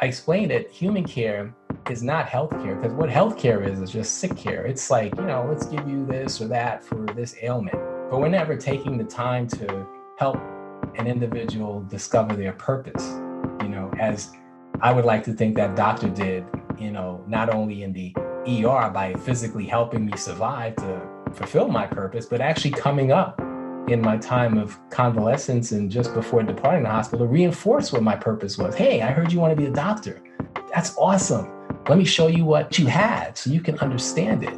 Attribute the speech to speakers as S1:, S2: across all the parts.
S1: I explained that human care is not healthcare because what healthcare is is just sick care. It's like, you know, let's give you this or that for this ailment. But we're never taking the time to help an individual discover their purpose, you know, as I would like to think that doctor did, you know, not only in the ER by physically helping me survive to fulfill my purpose, but actually coming up in my time of convalescence and just before departing the hospital to reinforce what my purpose was. Hey, I heard you want to be a doctor. That's awesome. Let me show you what you had so you can understand it.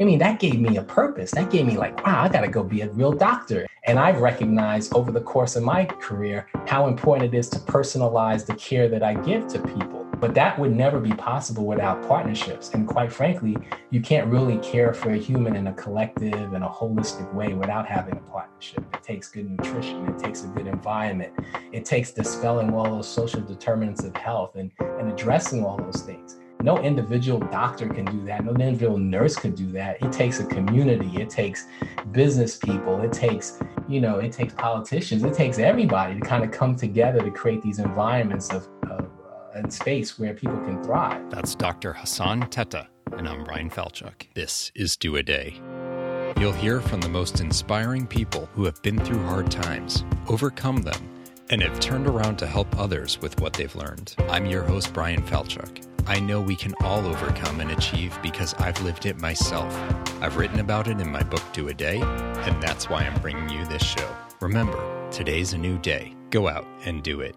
S1: I mean, that gave me a purpose. That gave me, like, wow, I got to go be a real doctor. And I've recognized over the course of my career how important it is to personalize the care that I give to people. But that would never be possible without partnerships. And quite frankly, you can't really care for a human in a collective and a holistic way without having a partnership. It takes good nutrition, it takes a good environment, it takes dispelling all those social determinants of health and, and addressing all those things. No individual doctor can do that. No individual nurse can do that. It takes a community. It takes business people. It takes, you know, it takes politicians. It takes everybody to kind of come together to create these environments of, of and space where people can thrive.
S2: That's Dr. Hassan Tetteh, and I'm Bryan Falchuk. This is Do a Day. You'll hear from the most inspiring people who have been through hard times, overcome them, and have turned around to help others with what they've learned. I'm your host, Bryan Falchuk. I know we can all overcome and achieve because I've lived it myself. I've written about it in my book, Do a Day, and that's why I'm bringing you this show. Remember, today's a new day. Go out and do it.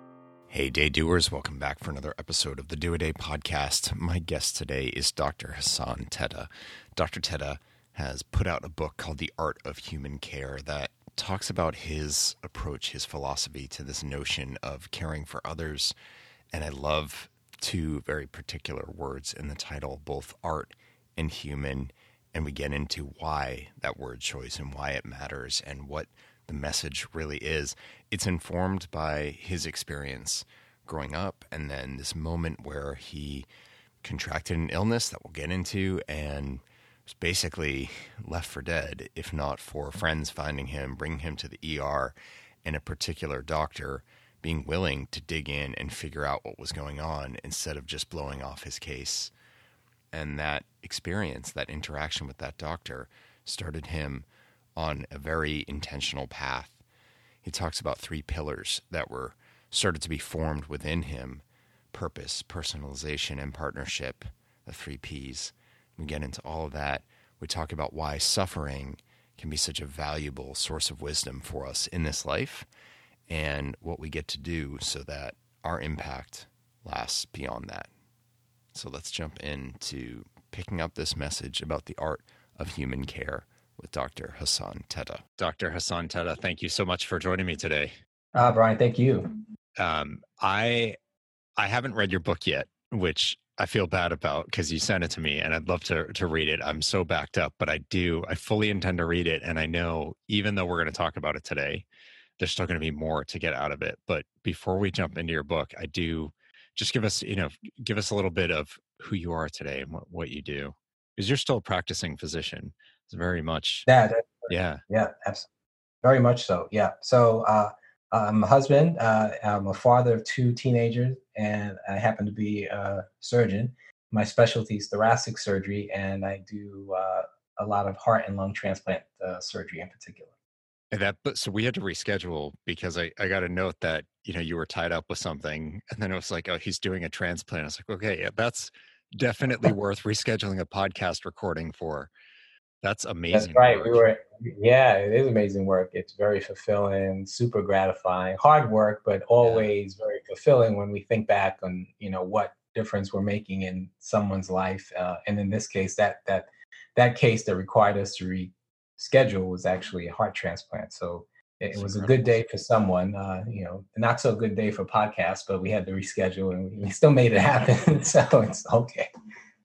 S2: Hey, day doers, welcome back for another episode of the Do a Day podcast. My guest today is Dr. Hassan Tetteh. Dr. Tetteh has put out a book called The Art of Human Care that talks about his approach, his philosophy to this notion of caring for others. And I love two very particular words in the title, both art and human. And we get into why that word choice and why it matters and what the message really is. It's informed by his experience growing up and then this moment where he contracted an illness that we'll get into and was basically left for dead, if not for friends finding him, bringing him to the ER, and a particular doctor being willing to dig in and figure out what was going on instead of just blowing off his case. And that experience, that interaction with that doctor, started him on a very intentional path. He talks about three pillars that were started to be formed within him purpose, personalization, and partnership, the three P's. We get into all of that. We talk about why suffering can be such a valuable source of wisdom for us in this life and what we get to do so that our impact lasts beyond that. So let's jump into picking up this message about the art of human care with Dr. Hassan Tetteh. Dr. Hassan Tetteh, thank you so much for joining me today.
S1: Uh, Bryan, thank you.
S2: Um, I I haven't read your book yet, which I feel bad about because you sent it to me and I'd love to to read it. I'm so backed up, but I do. I fully intend to read it, and I know even though we're going to talk about it today, there's still going to be more to get out of it. But before we jump into your book, I do just give us you know give us a little bit of who you are today and what, what you do because you're still a practicing physician it's very much.
S1: Yeah.
S2: Yeah.
S1: Yeah. Absolutely. Very much so. Yeah. So uh, I'm a husband. Uh, I'm a father of two teenagers, and I happen to be a surgeon. My specialty is thoracic surgery, and I do uh, a lot of heart and lung transplant uh, surgery in particular.
S2: And that, but so we had to reschedule because I, I got a note that you know you were tied up with something, and then it was like, oh, he's doing a transplant. I was like, okay, yeah, that's definitely worth rescheduling a podcast recording for. That's amazing.
S1: That's right. Work. We were, yeah, it is amazing work. It's very fulfilling, super gratifying, hard work, but always yeah. very fulfilling when we think back on, you know, what difference we're making in someone's life. Uh, and in this case, that that that case that required us to reschedule was actually a heart transplant. So it, it was a good day for someone. Uh, you know, not so good day for podcasts, but we had to reschedule and we still made it happen. so it's okay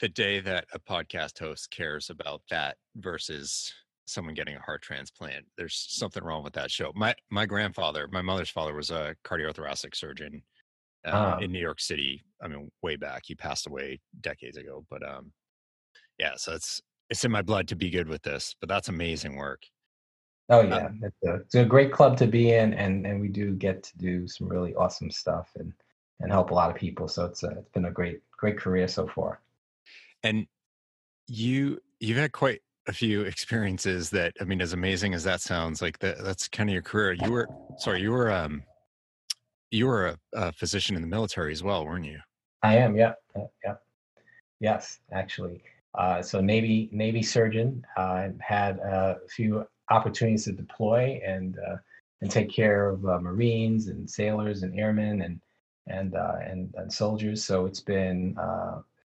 S2: the day that a podcast host cares about that versus someone getting a heart transplant there's something wrong with that show my my grandfather my mother's father was a cardiothoracic surgeon uh, oh. in new york city i mean way back he passed away decades ago but um yeah so it's it's in my blood to be good with this but that's amazing work
S1: oh yeah um, it's, a, it's a great club to be in and and we do get to do some really awesome stuff and and help a lot of people. So it's, a, it's been a great great career so far.
S2: And you you've had quite a few experiences that I mean, as amazing as that sounds, like that that's kind of your career. You were sorry, you were um you were a, a physician in the military as well, weren't you?
S1: I am. Yeah. Yeah. Yes, actually. Uh, so Navy Navy surgeon. Uh, had a few opportunities to deploy and uh, and take care of uh, Marines and sailors and airmen and and uh, and, and, soldiers. So it's been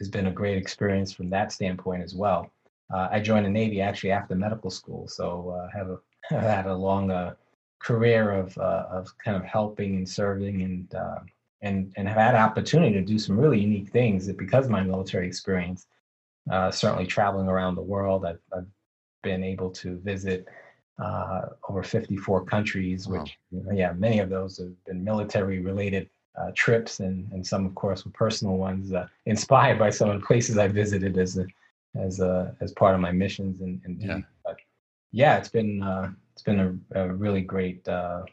S1: uh, it's been a great experience from that standpoint as well. I joined the Navy actually after medical school, so I have a have had a long career of of kind of helping and serving and and and have had opportunity to do some really unique things that because of my military experience. Uh, certainly traveling around the world, I've, I've been able to visit uh, over 54 countries, which wow. yeah, many of those have been military related uh, trips, and and some of course were personal ones, uh, inspired by some of the places I visited as a as a as part of my missions and, and yeah. But yeah, it's been uh, it's been a, a really great uh,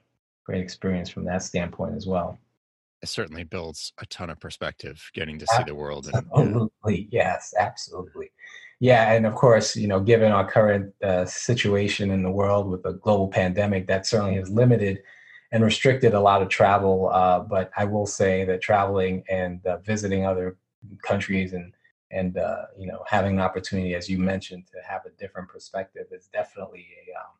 S1: great experience from that standpoint as well
S2: it certainly builds a ton of perspective getting to see the world.
S1: And, absolutely. Yeah. Yes, absolutely. Yeah. And of course, you know, given our current uh, situation in the world with the global pandemic, that certainly has limited and restricted a lot of travel. Uh, but I will say that traveling and uh, visiting other countries and and uh, you know having an opportunity, as you mentioned, to have a different perspective is definitely a um,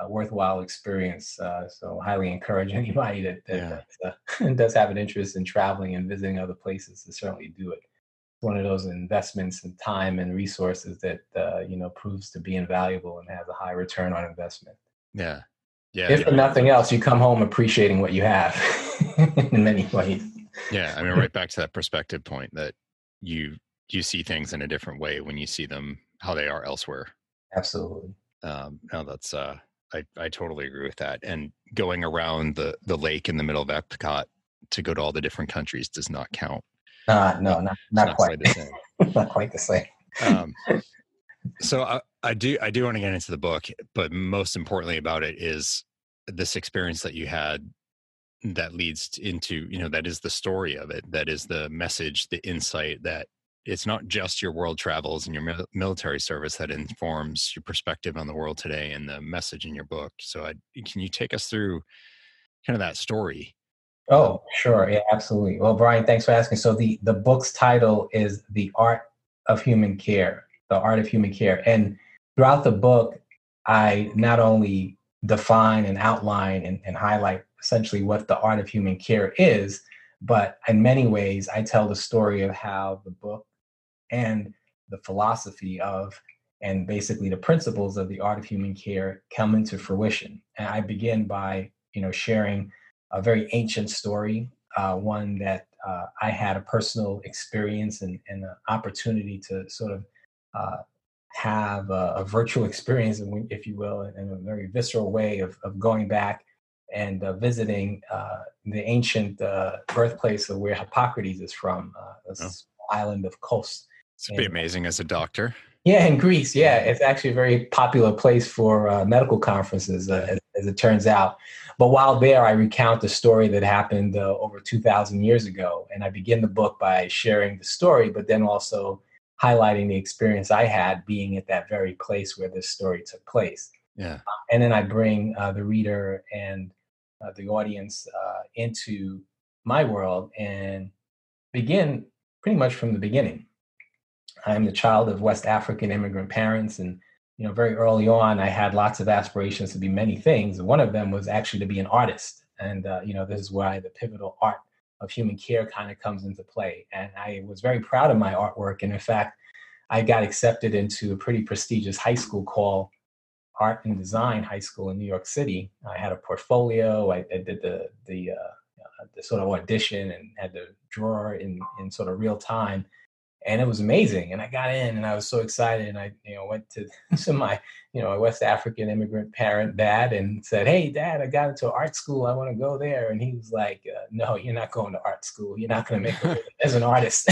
S1: a worthwhile experience. Uh, so highly encourage anybody that, that yeah. uh, does have an interest in traveling and visiting other places to certainly do it. It's one of those investments in time and resources that uh, you know proves to be invaluable and has a high return on investment.
S2: Yeah, yeah.
S1: If for nothing else, you come home appreciating what you have in many ways.
S2: Yeah, I mean, right back to that perspective point that you you see things in a different way when you see them how they are elsewhere.
S1: Absolutely.
S2: Um, no, that's uh, I, I totally agree with that. And going around the, the lake in the middle of Epcot to go to all the different countries does not count.
S1: Uh, no, not, not, not quite the same. not quite the same. um,
S2: so I, I do I do want to get into the book, but most importantly about it is this experience that you had that leads into you know that is the story of it that is the message the insight that it's not just your world travels and your military service that informs your perspective on the world today and the message in your book. So, I, can you take us through kind of that story?
S1: Um, oh, sure, yeah, absolutely. Well, Bryan, thanks for asking. So the the book's title is "The Art of Human Care." The Art of Human Care, and throughout the book, I not only define and outline and, and highlight essentially what the art of human care is, but in many ways, I tell the story of how the book and the philosophy of and basically the principles of the art of human care come into fruition. And I begin by, you know, sharing a very ancient story, uh, one that uh, I had a personal experience and, and an opportunity to sort of uh, have a, a, virtual experience, if you will, in a very visceral way of, of going back and uh, visiting uh, the ancient uh, birthplace of where Hippocrates is from, this oh. island of Kos
S2: it's be amazing as a doctor.
S1: Yeah, in Greece. Yeah, it's actually a very popular place for uh, medical conferences, uh, as, as, it turns out. But while there, I recount the story that happened uh, over 2,000 years ago. And I begin the book by sharing the story, but then also highlighting the experience I had being at that very place where this story took place.
S2: Yeah.
S1: and then I bring uh, the reader and uh, the audience uh, into my world and begin pretty much from the beginning. I'm the child of West African immigrant parents, and you know, very early on, I had lots of aspirations to be many things. One of them was actually to be an artist, and uh, you know, this is why the pivotal art of human care kind of comes into play. And I was very proud of my artwork, and in fact, I got accepted into a pretty prestigious high school called Art and Design High School in New York City. I had a portfolio. I, I did the the, uh, the sort of audition and had to draw in in sort of real time and it was amazing. And I got in, and I was so excited. And I, you know, went to, to my, you know, West African immigrant parent dad and said, "Hey, Dad, I got into art school. I want to go there." And he was like, uh, "No, you're not going to art school. You're not going to make it as an artist."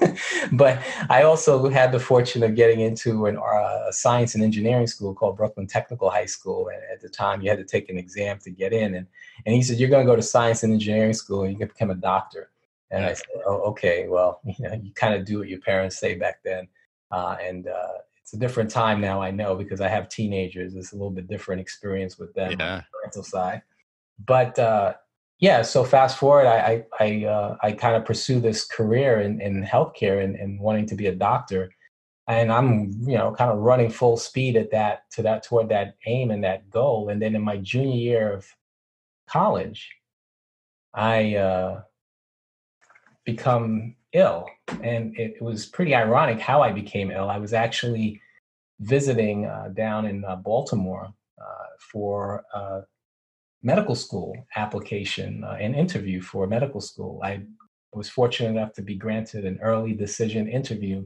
S1: but I also had the fortune of getting into an, uh, a science and engineering school called Brooklyn Technical High School. And at the time, you had to take an exam to get in. And and he said, "You're going to go to science and engineering school, and you can become a doctor." And I said, oh, okay, well, you know, you kind of do what your parents say back then. Uh, and uh, it's a different time now, I know, because I have teenagers. It's a little bit different experience with them yeah. on the parental side. But uh, yeah, so fast forward, I I I, uh, I kind of pursue this career in, in healthcare and, and wanting to be a doctor, and I'm you know kind of running full speed at that to that toward that aim and that goal. And then in my junior year of college, I uh, become ill. And it, it, was pretty ironic how I became ill. I was actually visiting uh, down in uh, Baltimore uh, for a medical school application uh, and interview for medical school. I was fortunate enough to be granted an early decision interview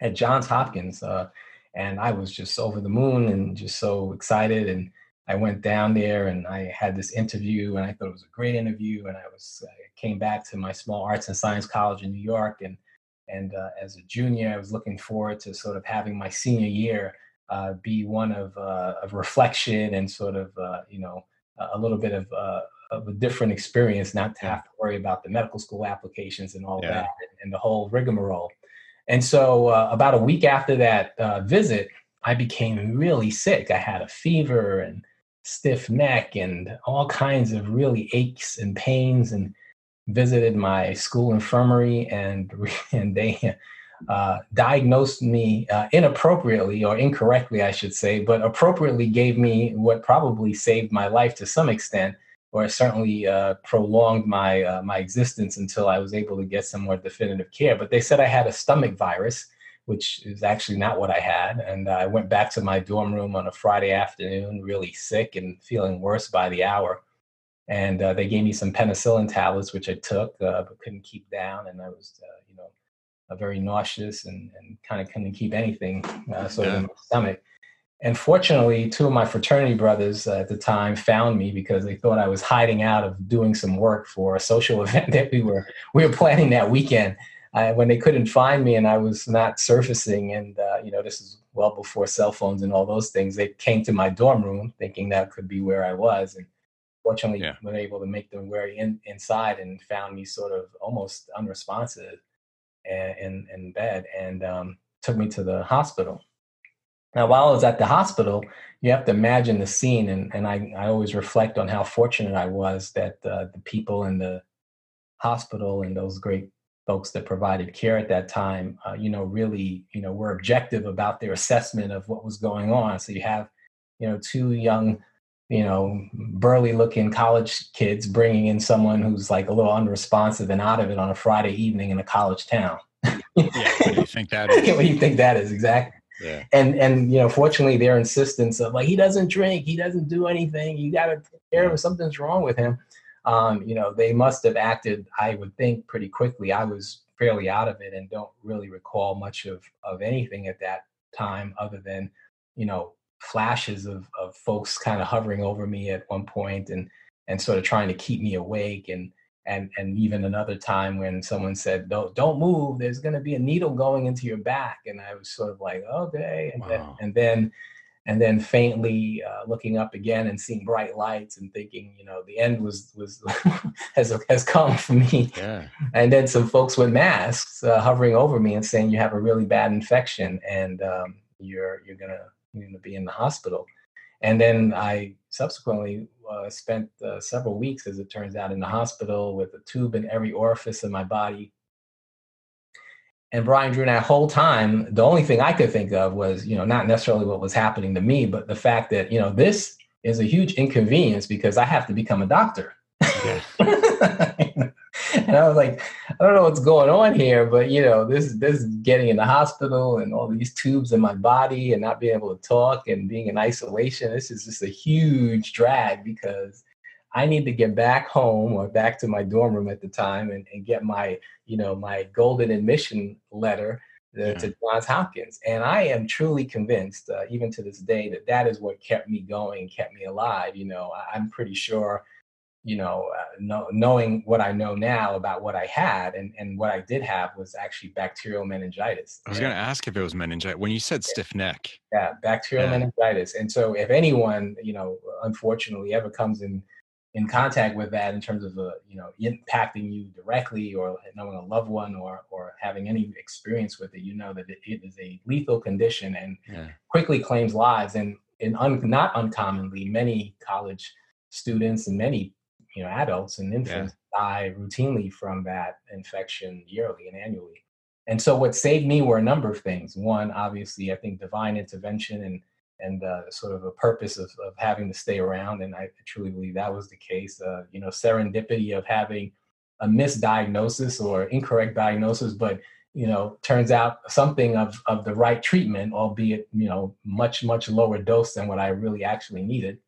S1: at Johns Hopkins. Uh, and I was just over the moon and just so excited. And I went down there and I had this interview, and I thought it was a great interview. And I was I came back to my small arts and science college in New York, and and uh, as a junior, I was looking forward to sort of having my senior year uh, be one of uh, of reflection and sort of uh, you know a little bit of uh, of a different experience, not to have to worry about the medical school applications and all yeah. that and, and, the whole rigmarole. And so, uh, about a week after that visit, I became really sick. I had a fever and stiff neck and all kinds of really aches and pains and visited my school infirmary and and they uh, diagnosed me uh, inappropriately or incorrectly, I should say, but appropriately gave me what probably saved my life to some extent, or certainly uh, prolonged my uh, my existence until I was able to get some more definitive care. But they said I had a stomach virus, which is actually not what I had. And I went back to my dorm room on a Friday afternoon, really sick and feeling worse by the hour. And uh, they gave me some penicillin tablets, which I took, uh, but couldn't keep down. And I was, uh, you know, very nauseous and, and kind of couldn't keep anything uh, sort yeah. of in my stomach. And fortunately, two of my fraternity brothers at the time found me because they thought I was hiding out of doing some work for a social event that we were we were planning that weekend. I, when they couldn't find me and I was not surfacing, and uh, you know this is well before cell phones and all those things, they came to my dorm room thinking that could be where I was, and fortunately yeah. were able to make them way in, inside and found me sort of almost unresponsive in in bed and um, took me to the hospital. Now, while I was at the hospital, you have to imagine the scene, and, and I, I always reflect on how fortunate I was that uh, the people in the hospital and those great folks that provided care at that time, uh, you know, really, you know, were objective about their assessment of what was going on. So you have, you know, two young, you know, burly looking college kids bringing in someone who's like a little unresponsive and out of it on a Friday evening in a college town.
S2: yeah, what do you think that is?
S1: what do you think that is exactly? Yeah. And and you know, fortunately, their insistence of like he doesn't drink, he doesn't do anything, you got to take care of him. Something's wrong with him um, you know, they must have acted, I would think, pretty quickly. I was fairly out of it and don't really recall much of, of anything at that time other than, you know, flashes of, of folks kind of hovering over me at one point and, and sort of trying to keep me awake and, and, and even another time when someone said, don't, don't move, there's going to be a needle going into your back. And I was sort of like, okay. And wow. then, and then and then faintly uh, looking up again and seeing bright lights and thinking, you know, the end was was has has come for me. Yeah. And then some folks with masks uh, hovering over me and saying you have a really bad infection and um, you're you're gonna you're gonna be in the hospital. And then I subsequently uh, spent uh, several weeks, as it turns out, in the hospital with a tube in every orifice of my body, and Brian Drew, and that whole time, the only thing I could think of was, you know, not necessarily what was happening to me, but the fact that, you know, this is a huge inconvenience because I have to become a doctor. Yeah. and I was like, I don't know what's going on here, but you know, this this getting in the hospital and all these tubes in my body and not being able to talk and being in isolation. This is just a huge drag because I need to get back home or back to my dorm room at the time and, and get my, you know, my golden admission letter uh, yeah. to Johns Hopkins. And I am truly convinced, uh, even to this day, that that is what kept me going, kept me alive. You know, I, am pretty sure, you know, uh, know, knowing what I know now about what I had and, and what I did have was actually bacterial meningitis.
S2: I was going to ask if it was meningitis. When you said yeah. stiff neck.
S1: Yeah, bacterial yeah. meningitis. And so if anyone, you know, unfortunately ever comes in in contact with that in terms of uh, you know impacting you directly or knowing a loved one or or having any experience with it you know that it is a lethal condition and yeah. quickly claims lives and in un, not uncommonly many college students and many you know adults and infants yeah. die routinely from that infection yearly and annually and so what saved me were a number of things one obviously i think divine intervention and and uh, sort of a purpose of, of having to stay around. And I truly believe that was the case. Uh, you know, serendipity of having a misdiagnosis or incorrect diagnosis, but you know, turns out something of of the right treatment, albeit you know, much much lower dose than what I really actually needed.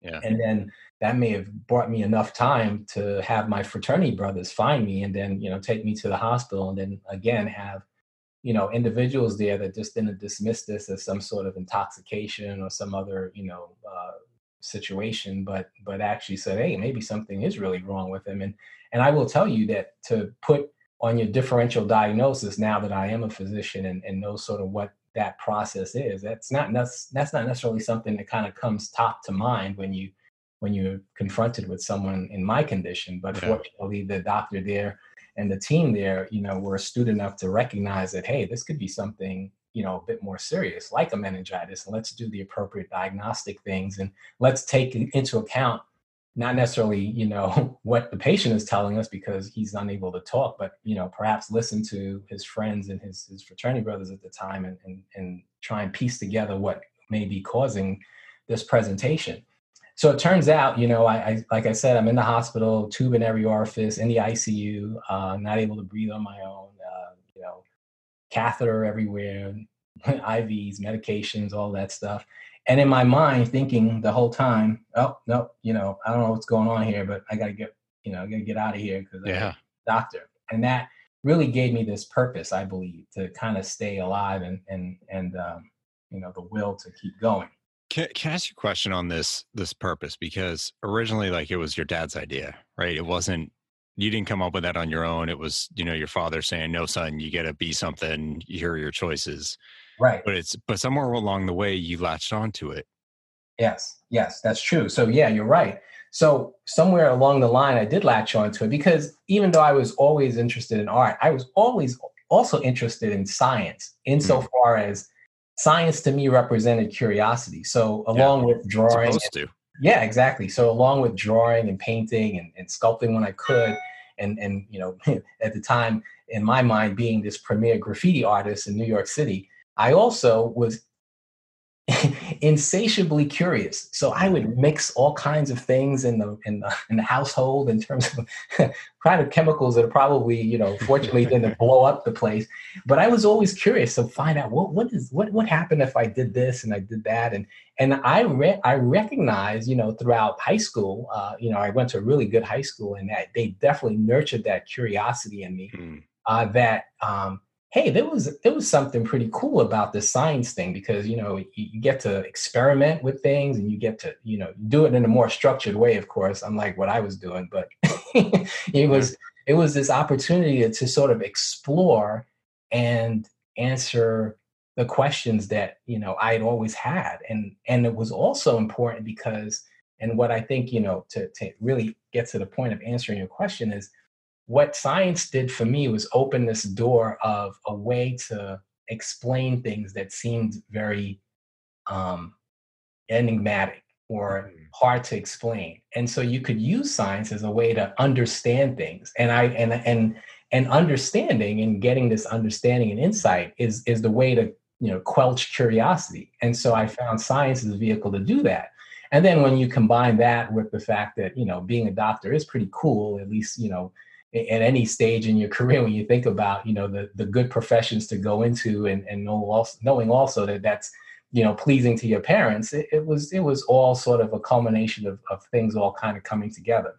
S1: Yeah. And then that may have brought me enough time to have my fraternity brothers find me and then you know take me to the hospital and then again have you know individuals there that just didn't dismiss this as some sort of intoxication or some other you know uh, situation but but actually said hey maybe something is really wrong with him and and i will tell you that to put on your differential diagnosis now that i am a physician and, and know sort of what that process is that's not that's, that's not necessarily something that kind of comes top to mind when you when you're confronted with someone in my condition but yeah. fortunately the doctor there and the team there, you know, were astute enough to recognize that, hey, this could be something, you know, a bit more serious, like a meningitis. And let's do the appropriate diagnostic things and let's take into account not necessarily, you know, what the patient is telling us because he's unable to talk, but you know, perhaps listen to his friends and his, his fraternity brothers at the time and, and, and try and piece together what may be causing this presentation so it turns out, you know, I, I, like I said, I'm in the hospital, tube in every orifice, in the ICU, uh, not able to breathe on my own, uh, you know, catheter everywhere, IVs, medications, all that stuff. And in my mind, thinking the whole time, oh no, you know, I don't know what's going on here, but I got to get, you know, I got to get out of here because yeah. I'm a doctor. And that really gave me this purpose, I believe, to kind of stay alive and and and um, you know the will to keep going.
S2: Can, can I ask you a question on this this purpose? Because originally, like, it was your dad's idea, right? It wasn't you didn't come up with that on your own. It was you know your father saying, "No, son, you got to be something. Here are your choices."
S1: Right.
S2: But it's but somewhere along the way, you latched onto it.
S1: Yes, yes, that's true. So yeah, you're right. So somewhere along the line, I did latch onto it because even though I was always interested in art, I was always also interested in science, mm. insofar mm. as science to me represented curiosity. So along yeah, with drawing, and, yeah, exactly. So along with drawing and painting and, and sculpting when I could, and and you know at the time in my mind being this premier graffiti artist in New York City, I also was insatiably curious. So I would mix all kinds of things in the in the, in the household in terms of kind of chemicals that are probably you know fortunately didn't blow up the place. But I was always curious to find out what what is what what happened if I did this and I did that and and I re- I recognize you know throughout high school uh, you know I went to a really good high school and that they definitely nurtured that curiosity in me mm. uh, that. Um, hey, there was there was something pretty cool about the science thing because you know you, you, get to experiment with things and you get to you know do it in a more structured way, of course, unlike what I was doing. But it was it was this opportunity to, to sort of explore and answer the questions that you know I had always had, and and it was also important because and what I think you know to to really get to the point of answering your question is what science did for me was open this door of a way to explain things that seemed very um, enigmatic or mm-hmm. hard to explain. And so you could use science as a way to understand things. And i and and and understanding and getting this understanding and insight is is the way to you know quelch curiosity. And so i found science as a vehicle to do that. And then when you combine that with the fact that you know being a doctor is pretty cool at least you know at any stage in your career when you think about you know the the good professions to go into and and know also, knowing also that that's you know pleasing to your parents it, it, was it was all sort of a culmination of, of things all kind of coming together.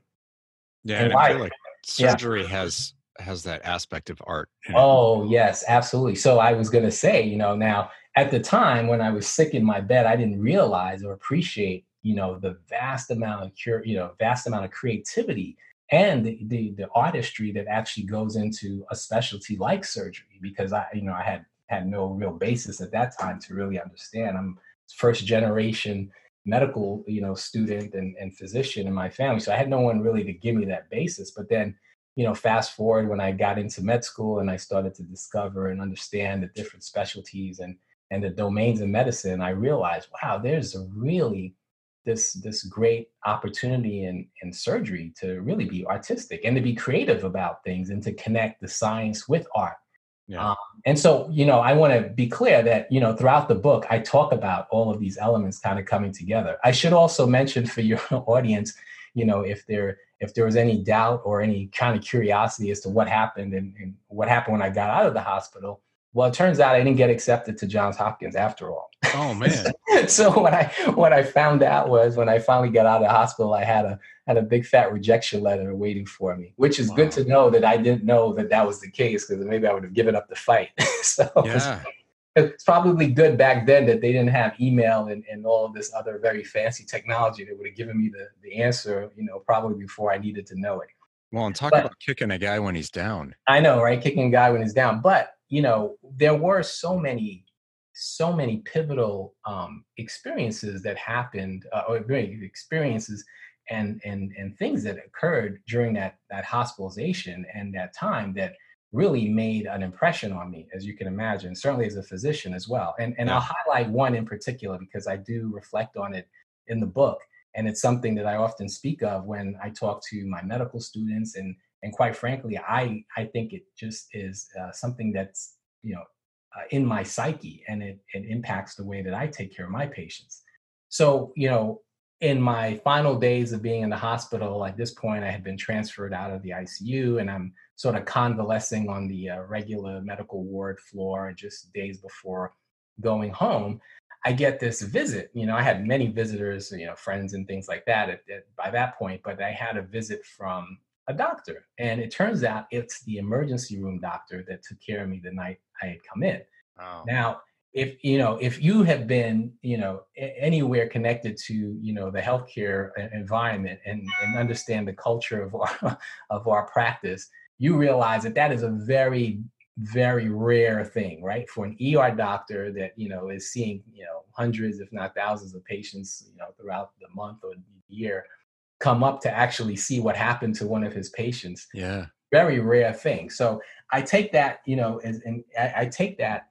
S2: Yeah and, and i feel like surgery yeah. has has that aspect of art
S1: oh yes absolutely. So i was going to say you know now at the time when i was sick in my bed i didn't realize or appreciate you know the vast amount of cure you know vast amount of creativity and the, the, the artistry that actually goes into a specialty like surgery because I you know I had had no real basis at that time to really understand. I'm first generation medical, you know, student and, and physician in my family. So I had no one really to give me that basis. But then, you know, fast forward when I got into med school and I started to discover and understand the different specialties and and the domains in medicine, I realized, wow, there's a really this this great opportunity in in surgery to really be artistic and to be creative about things and to connect the science with art yeah. Um, and so, you know, I want to be clear that, you know, throughout the book, I talk about all of these elements kind of coming together. I should also mention for your audience, you know, if there if there was any doubt or any kind of curiosity as to what happened and, and what happened when I got out of the hospital, well, it turns out I didn't get accepted to Johns Hopkins after all.
S2: Oh man!
S1: so what I what I found out was when I finally got out of the hospital, I had a had a big fat rejection letter waiting for me, which is wow. good to know that I didn't know that that was the case because maybe I would have given up the fight. so yeah. it's, it's, probably good back then that they didn't have email and, and all of this other very fancy technology that would have given me the, the answer, you know, probably before I needed to know it.
S2: Well, and talk but, about kicking a guy when he's down.
S1: I know, right? Kicking a guy when he's down. But you know, there were so many, so many pivotal um, experiences that happened, uh, or experiences and and and things that occurred during that that hospitalization and that time that really made an impression on me, as you can imagine, certainly as a physician as well. And and yeah. I'll highlight one in particular because I do reflect on it in the book, and it's something that I often speak of when I talk to my medical students and and quite frankly, I I think it just is uh, something that's you know uh, in my psyche, and it it impacts the way that I take care of my patients. So you know, in my final days of being in the hospital, at this point, I had been transferred out of the ICU, and I'm sort of convalescing on the uh, regular medical ward floor, just days before going home. I get this visit. You know, I had many visitors, you know, friends and things like that at, at, by that point, but I had a visit from a doctor. And it turns out it's the emergency room doctor that took care of me the night I had come in. Wow. Now, if you know if you have been you know anywhere connected to you know the healthcare environment and, and understand the culture of our of our practice you realize that that is a very very rare thing right for an er doctor that you know is seeing you know hundreds if not thousands of patients you know throughout the month or the year come up to actually see what happened to one of his patients.
S2: Yeah.
S1: Very rare thing. So I take that, you know, as, and I, I take that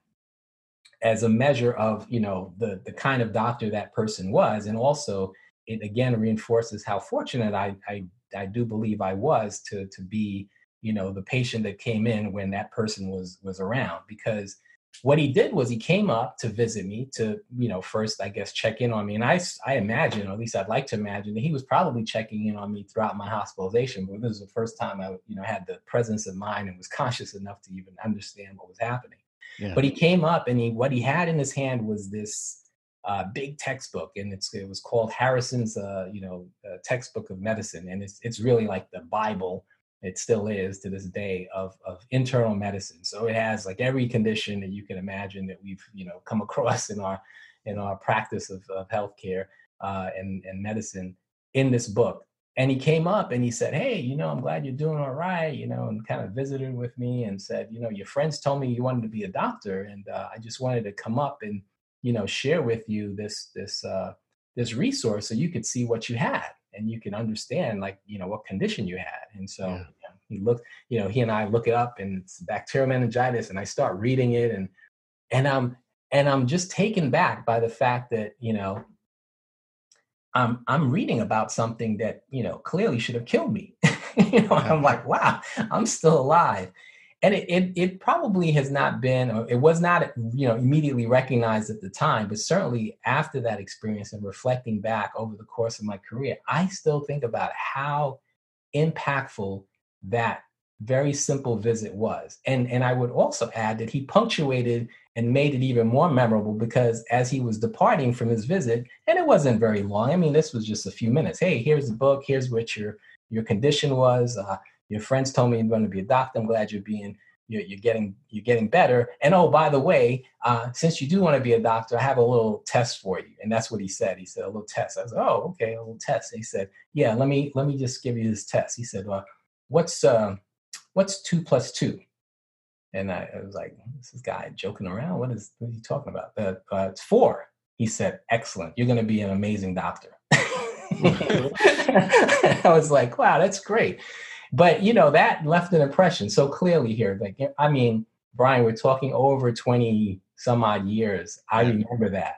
S1: as a measure of, you know, the the kind of doctor that person was. And also it again reinforces how fortunate I I, I do believe I was to to be, you know, the patient that came in when that person was was around because what he did was he came up to visit me to you know first i guess check in on me. And i i imagine or at least i'd like to imagine that he was probably checking in on me throughout my hospitalization. But this was the first time i you know had the presence of mind and was conscious enough to even understand what was happening. Yeah. but he came up and he what he had in his hand was this uh, big textbook. And it's it was called harrison's uh, you know uh, textbook of medicine. And it's it's really like the bible it still is to this day of, of internal medicine. So it has like every condition that you can imagine that we've you know come across in our in our practice of, of healthcare uh, and, and medicine in this book. And he came up and he said hey you know i'm glad you're doing all right you know and kind of visited with me and said you know your friends told me you wanted to be a doctor and uh, i just wanted to come up and you know share with you this this uh, this resource so you could see what you had and you can understand like you know what condition you had. And so yeah. he looked you know he and i look it up and it's bacterial meningitis and i start reading it and and i'm and i'm just taken back by the fact that you know i'm i'm reading about something that you know clearly should have killed me. You know i'm like wow i'm still alive and it, it, it probably has not been or it was not you know immediately recognized at the time but certainly after that experience and reflecting back over the course of my career i still think about how impactful that very simple visit was. And and i would also add that he punctuated and made it even more memorable because as he was departing from his visit and it wasn't very long i mean this was just a few minutes hey here's the book here's what your your condition was uh, your friends told me you're going to be a doctor. I'm glad you're being you're, you're getting you're getting better. And oh, by the way, uh, since you do want to be a doctor, I have a little test for you. And that's what he said. He said a little test. I was like, oh, okay, a little test. And he said, yeah, let me let me just give you this test. He said, well, what's uh, what's two plus two? And I, I, was like, this is guy joking around. What is what are you talking about? Uh, uh, it's four. he said, Excellent. You're going to be an amazing doctor. I was like, Wow, that's great. But, you know, that left an impression so clearly here. Like, I mean, Bryan, we're talking over 20 some odd years. I remember that.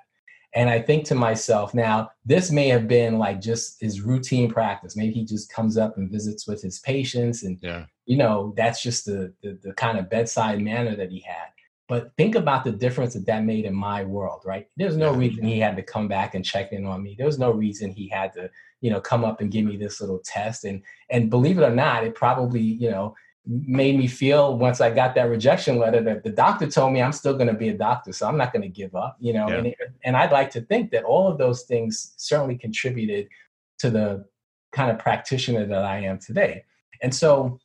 S1: And I think to myself, now, this may have been like just his routine practice. Maybe he just comes up and visits with his patients. And, yeah. you know, that's just the, the, the kind of bedside manner that he had. But think about the difference that that made in my world, right? There's no reason he had to come back and check in on me. There's no reason he had to, you know, come up and give me this little test. And and believe it or not, it probably, you know, made me feel once I got that rejection letter that the doctor told me I'm still going to be a doctor, so I'm not going to give up, you know. Yeah. And, and I'd like to think that all of those things certainly contributed to the kind of practitioner that I am today. And so,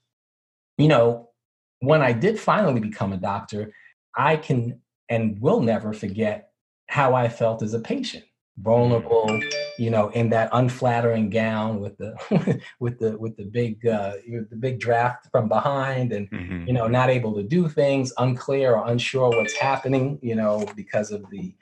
S1: you know, when I did finally become a doctor, I can and will never forget how I felt as a patient. Vulnerable you know in that unflattering gown with the with the with the big uh the big draft from behind and mm-hmm. you know not able to do things unclear or unsure what's happening you know because of the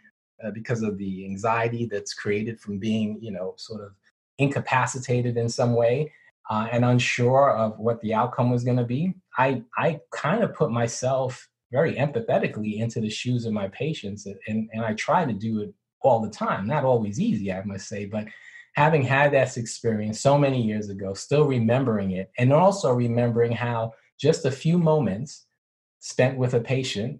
S1: uh, because of the anxiety that's created from being you know sort of incapacitated in some way uh, and unsure of what the outcome was going to be. I i kind of put myself very empathetically into the shoes of my patients and and i try to do it all the time. Not always easy, I must say, but having had that experience so many years ago, still remembering it, and also remembering how just a few moments spent with a patient,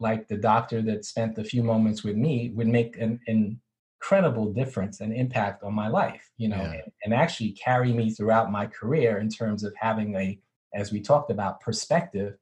S1: like the doctor that spent a few moments with me, would make an, an incredible difference and impact on my life, you know, yeah. and, and actually carry me throughout my career in terms of having a, as we talked about, perspective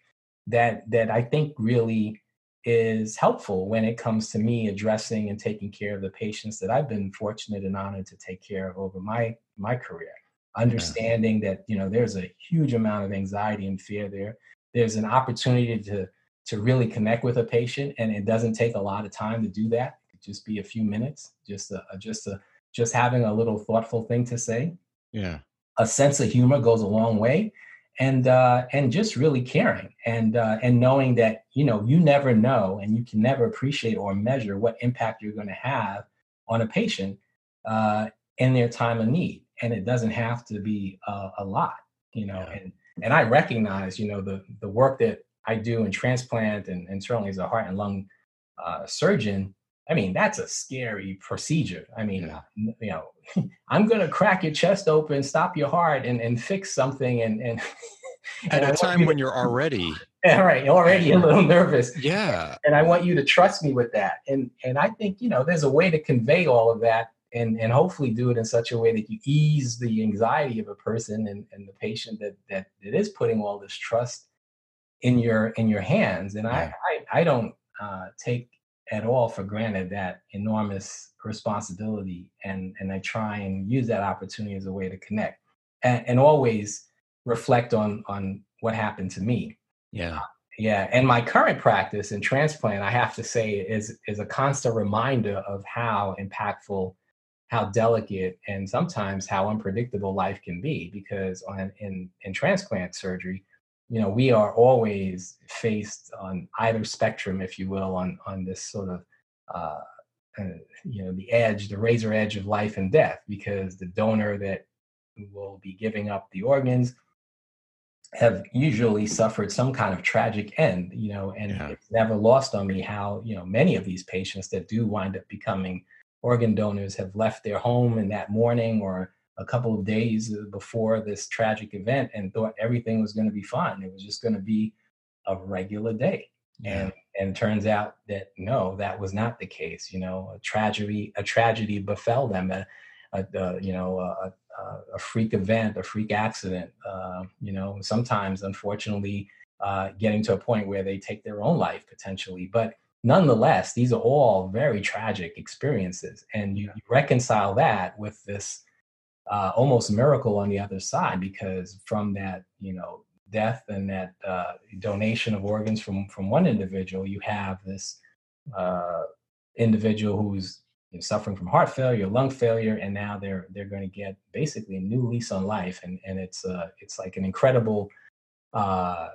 S1: that that I think really is helpful when it comes to me addressing and taking care of the patients that I've been fortunate and honored to take care of over my my career. Understanding yeah. that you know there's a huge amount of anxiety and fear there. There's an opportunity to to really connect with a patient, and it doesn't take a lot of time to do that. It could just be a few minutes, just a, just a just having a little thoughtful thing to say.
S2: Yeah,
S1: a sense of humor goes a long way and uh, and just really caring and uh, and knowing that you know you never know and you can never appreciate or measure what impact you're going to have on a patient uh, in their time of need, and it doesn't have to be a, a lot, you know. Yeah. And and I recognize you know the the work that I do in transplant and, and certainly as a heart and lung uh, surgeon. I mean, that's a scary procedure. I mean, yeah. you know, I'm going to crack your chest open, stop your heart, and, and fix something. And, and
S2: at a time when you're already
S1: yeah, right, already a little nervous.
S2: Yeah,
S1: and I want you to trust me with that. And and I think you know there's a way to convey all of that, and and hopefully do it in such a way that you ease the anxiety of a person and, and the patient that that that is putting all this trust in your in your hands. And yeah. I, I I don't uh, take at all for granted that enormous responsibility and and I try and use that opportunity as a way to connect and, and always reflect on on what happened to me.
S2: Yeah.
S1: Yeah and my current practice in transplant I have to say is is a constant reminder of how impactful how delicate and sometimes how unpredictable life can be because on in in transplant surgery you know we are always faced on either spectrum if you will on on this sort of uh, uh, you know the edge the razor edge of life and death because the donor that will be giving up the organs have usually suffered some kind of tragic end you know and yeah. it's never lost on me how you know many of these patients that do wind up becoming organ donors have left their home in that morning or a couple of days before this tragic event and thought everything was going to be fine. It was just going to be a regular day. Yeah. And and turns out that no, that was not the case. You know, a tragedy a tragedy befell them. A, a, a you know a, a, freak event, a freak accident. Uh, you know, sometimes unfortunately, uh, getting to a point where they take their own life potentially. But nonetheless, these are all very tragic experiences, and you, you reconcile that with this uh, almost miracle on the other side because from that you know death and that uh, donation of organs from from one individual you have this uh, individual who's you know, suffering from heart failure lung failure and now they're they're going to get basically a new lease on life. And and it's uh it's like an incredible uh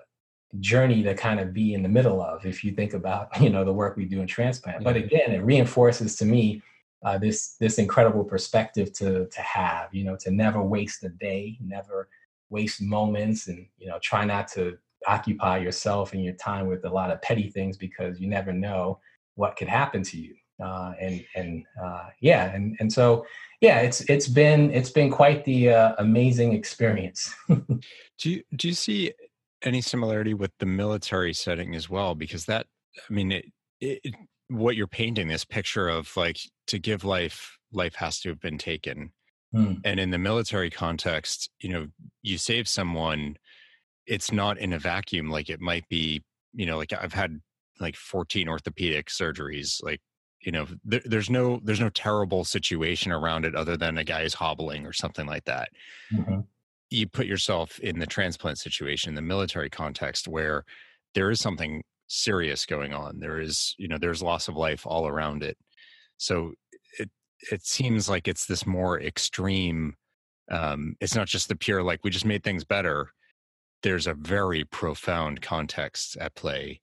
S1: journey to kind of be in the middle of if you think about you know the work we do in transplant. But again it reinforces to me uh, this this incredible perspective to to have. You know, to never waste a day, never waste moments, and you know, try not to occupy yourself and your time with a lot of petty things because you never know what could happen to you. Uh, and and uh, yeah, and and so yeah, it's it's been it's been quite the uh, amazing experience.
S2: do you do you see any similarity with the military setting as well? Because that, I mean, it, it, what you're painting this picture of like to give life, life has to have been taken. Hmm. And in the military context, you know, you save someone, it's not in a vacuum like it might be, you know, like I've had like 14 orthopedic surgeries, like you know there, there's no there's no terrible situation around it other than a guy is hobbling or something like that mm-hmm you put yourself in the transplant situation, the military context, where there is something serious going on. There is, you know, there's loss of life all around it. So it it seems like it's this more extreme. Um, it's not just the pure like we just made things better. There's a very profound context at play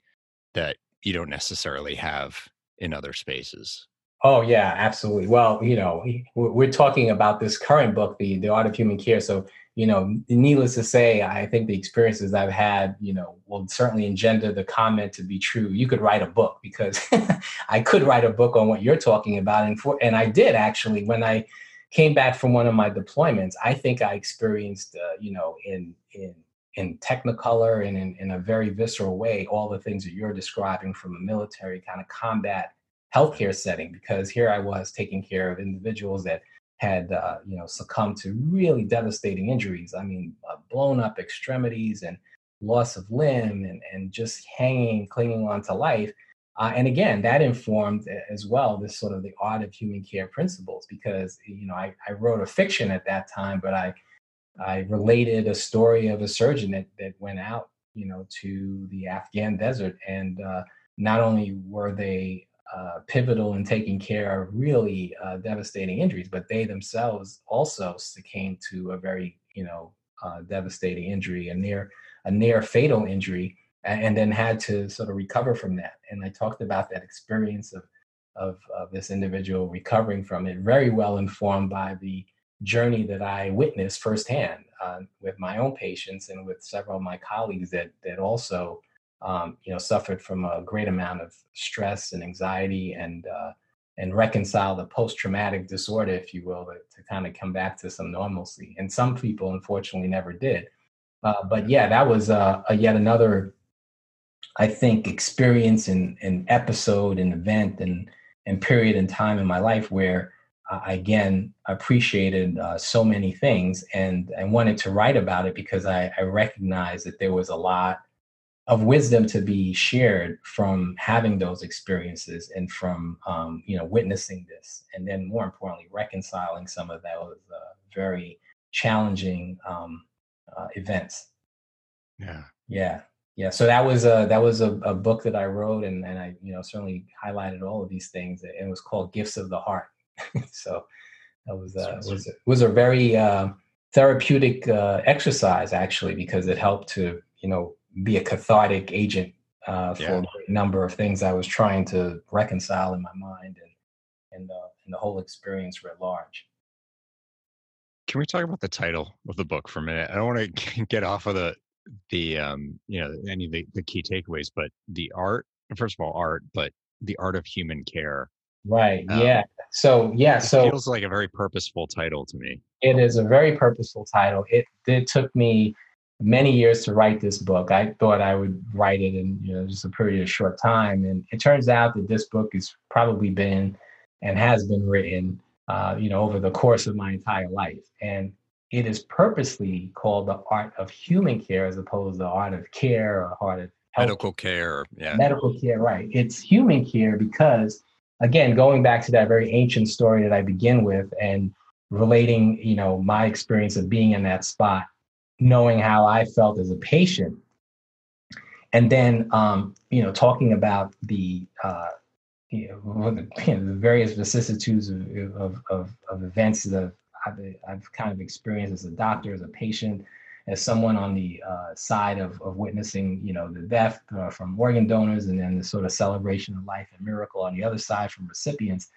S2: that you don't necessarily have in other spaces.
S1: Oh yeah, absolutely. Well, you know, we're talking about this current book, the the Art of Human Care. So you know, needless to say, I think the experiences I've had, you know, will certainly engender the comment to be true. You could write a book because I could write a book on what you're talking about, and for and I did actually when I came back from one of my deployments. I think I experienced, uh, you know, in in in technicolor and in, in a very visceral way all the things that you're describing from a military kind of combat healthcare setting because here I was taking care of individuals that had uh, you know succumbed to really devastating injuries. I mean, uh, blown up extremities and loss of limb and and just hanging, clinging on to life. Uh, and again, that informed as well this sort of the art of human care principles because you know I, I wrote a fiction at that time, but I I related a story of a surgeon that that went out you know to the Afghan desert and uh, not only were they uh, pivotal in taking care of really uh, devastating injuries, but they themselves also succumbed to a very, you know, uh, devastating injury, a near a near fatal injury, and then had to sort of recover from that. And I talked about that experience of of, of this individual recovering from it, very well informed by the journey that I witnessed firsthand uh, with my own patients and with several of my colleagues that that also um, you know, suffered from a great amount of stress and anxiety and uh, and reconcile the post-traumatic disorder, if you will, to, to kind of come back to some normalcy. And some people, unfortunately, never did. Uh, but yeah, that was uh, a yet another, I think, experience and, and episode and event and and period in time in my life where I again appreciated uh, so many things and I wanted to write about it because I, I recognized that there was a lot of wisdom to be shared from having those experiences and from um, you know witnessing this and then more importantly reconciling some of those uh, very challenging um, uh, events.
S2: Yeah.
S1: Yeah. Yeah so that was a that was a, a, book that i wrote and, and i you know certainly highlighted all of these things and it was called gifts of the heart. So that was uh, was was a very uh, therapeutic uh, exercise actually because it helped to you know be a cathartic agent uh, for yeah. a number of things I was trying to reconcile in my mind and and, uh, and the whole experience writ large.
S2: Can we talk about the title of the book for a minute? I don't want to get off of the the um, you know any of the, the key takeaways, but the art first of all art, but the art of human care.
S1: Right. Um, yeah. So yeah. So it
S2: feels like a very purposeful title to me.
S1: It is a very purposeful title. It it took me many years to write this book. I thought I would write it in you know just a period of short time, and it turns out that this book has probably been and has been written uh, you know over the course of my entire life, and it is purposely called the art of human care as opposed to the art of care or art of
S2: medical care. Yeah,
S1: medical care. Right. It's human care because again, going back to that very ancient story that I begin with and relating, you know, my experience of being in that spot knowing how I felt as a patient, and then um, you know talking about the uh, you know, the, various vicissitudes of, of, of, of events that I've, I've, kind of experienced as a doctor, as a patient, as someone on the uh, side of, of witnessing, you know, the death uh, from organ donors, and then the sort of celebration of life and miracle on the other side from recipients.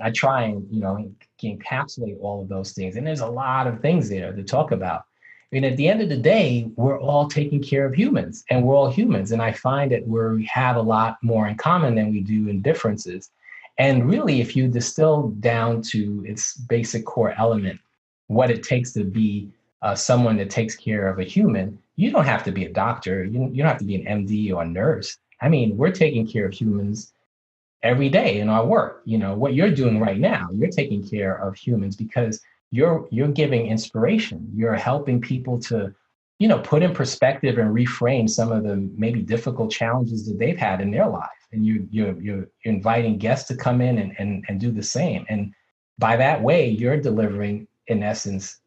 S1: I try and you know encapsulate all of those things, and there's a lot of things there to talk about. Mean, at the end of the day, we're all taking care of humans, and we're all humans. And I find that we have a lot more in common than we do in differences. And really, if you distill down to its basic core element, what it takes to be uh, someone that takes care of a human, you don't have to be a doctor. You, you don't have to be an MD or a nurse. I mean, we're taking care of humans every day in our work. You know, what you're doing right now, you're taking care of humans because you're you're giving inspiration. You're helping people to, you know, put in perspective and reframe some of the maybe difficult challenges that they've had in their life. And you you're you're, you're inviting guests to come in and, and and do the same. And by that way, you're delivering, in essence,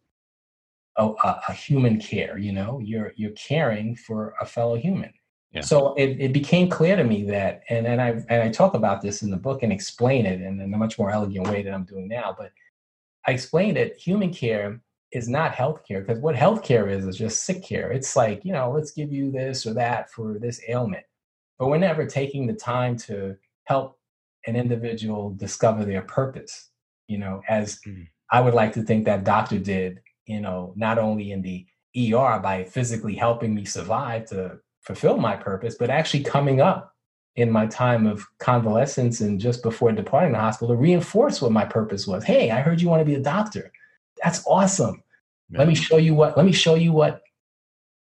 S1: a, a, human care. You know, you're you're caring for a fellow human. Yeah. So it, it became clear to me that, and, and I and I talk about this in the book and explain it in, in a much more elegant way than I'm doing now. But I explained that human care is not healthcare because what healthcare is is just sick care. It's like you know, let's give you this or that for this ailment, but we're never taking the time to help an individual discover their purpose. You know, as mm. I would like to think that doctor did. You know, not only in the ER by physically helping me survive to fulfill my purpose, but actually coming up in my time of convalescence and just before departing the hospital to reinforce what my purpose was. Hey, I heard you want to be a doctor. That's awesome. Yeah. Let me show you what let me show you what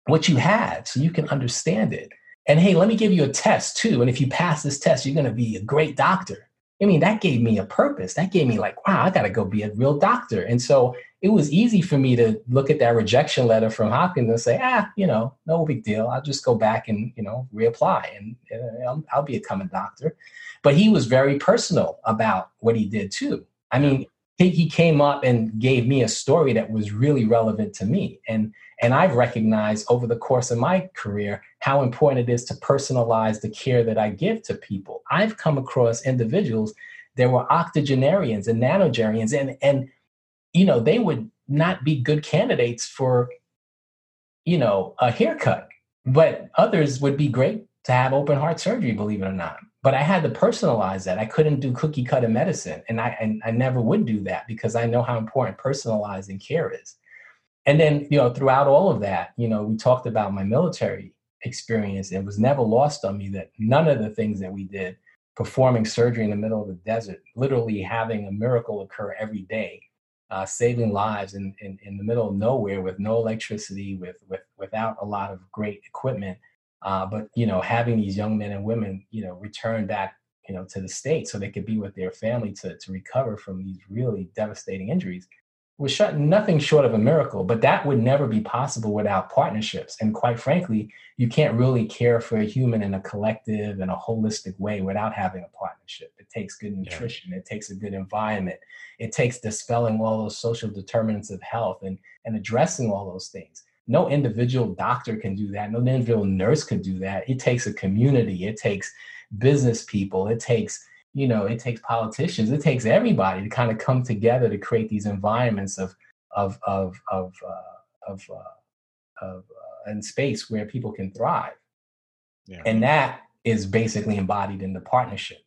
S1: what you have so you can understand it. And hey, let me give you a test too. And if you pass this test, you're going to be a great doctor. I mean, that gave me a purpose. That gave me like, wow, I got to go be a real doctor. And so it was easy for me to look at that rejection letter from Hopkins and say, ah, you know, no big deal. I'll just go back and, you know, reapply and uh, I'll, I'll become a coming doctor. But he was very personal about what he did too. I mean, he, came up and gave me a story that was really relevant to me. And, and I've recognized over the course of my career how important it is to personalize the care that I give to people. I've come across individuals that were octogenarians and nonagenarians and, and you know, they would not be good candidates for, you know, a haircut. But others would be great to have open heart surgery, believe it or not. But I had to personalize that. I couldn't do cookie cutter medicine. And I and I never would do that because I know how important personalizing care is. And then, you know, throughout all of that, you know, we talked about my military experience. It was never lost on me that none of the things that we did, performing surgery in the middle of the desert, literally having a miracle occur every day, uh, saving lives in, in, in, the middle of nowhere with no electricity, with, with without a lot of great equipment. Uh, but you know, having these young men and women, you know, return back, you know, to the state so they could be with their family to to recover from these really devastating injuries was shut, nothing short of a miracle. But that would never be possible without partnerships. And quite frankly, you can't really care for a human in a collective and a holistic way without having a partnership. It takes good nutrition. Yeah. It takes a good environment. It takes dispelling all those social determinants of health and, and addressing all those things. No individual doctor can do that. No individual nurse can do that. It takes a community. It takes business people. It takes you know it takes politicians it takes everybody to kind of come together to create these environments of of of of uh, of, uh, of uh, in space where people can thrive yeah. and that is basically embodied in the partnership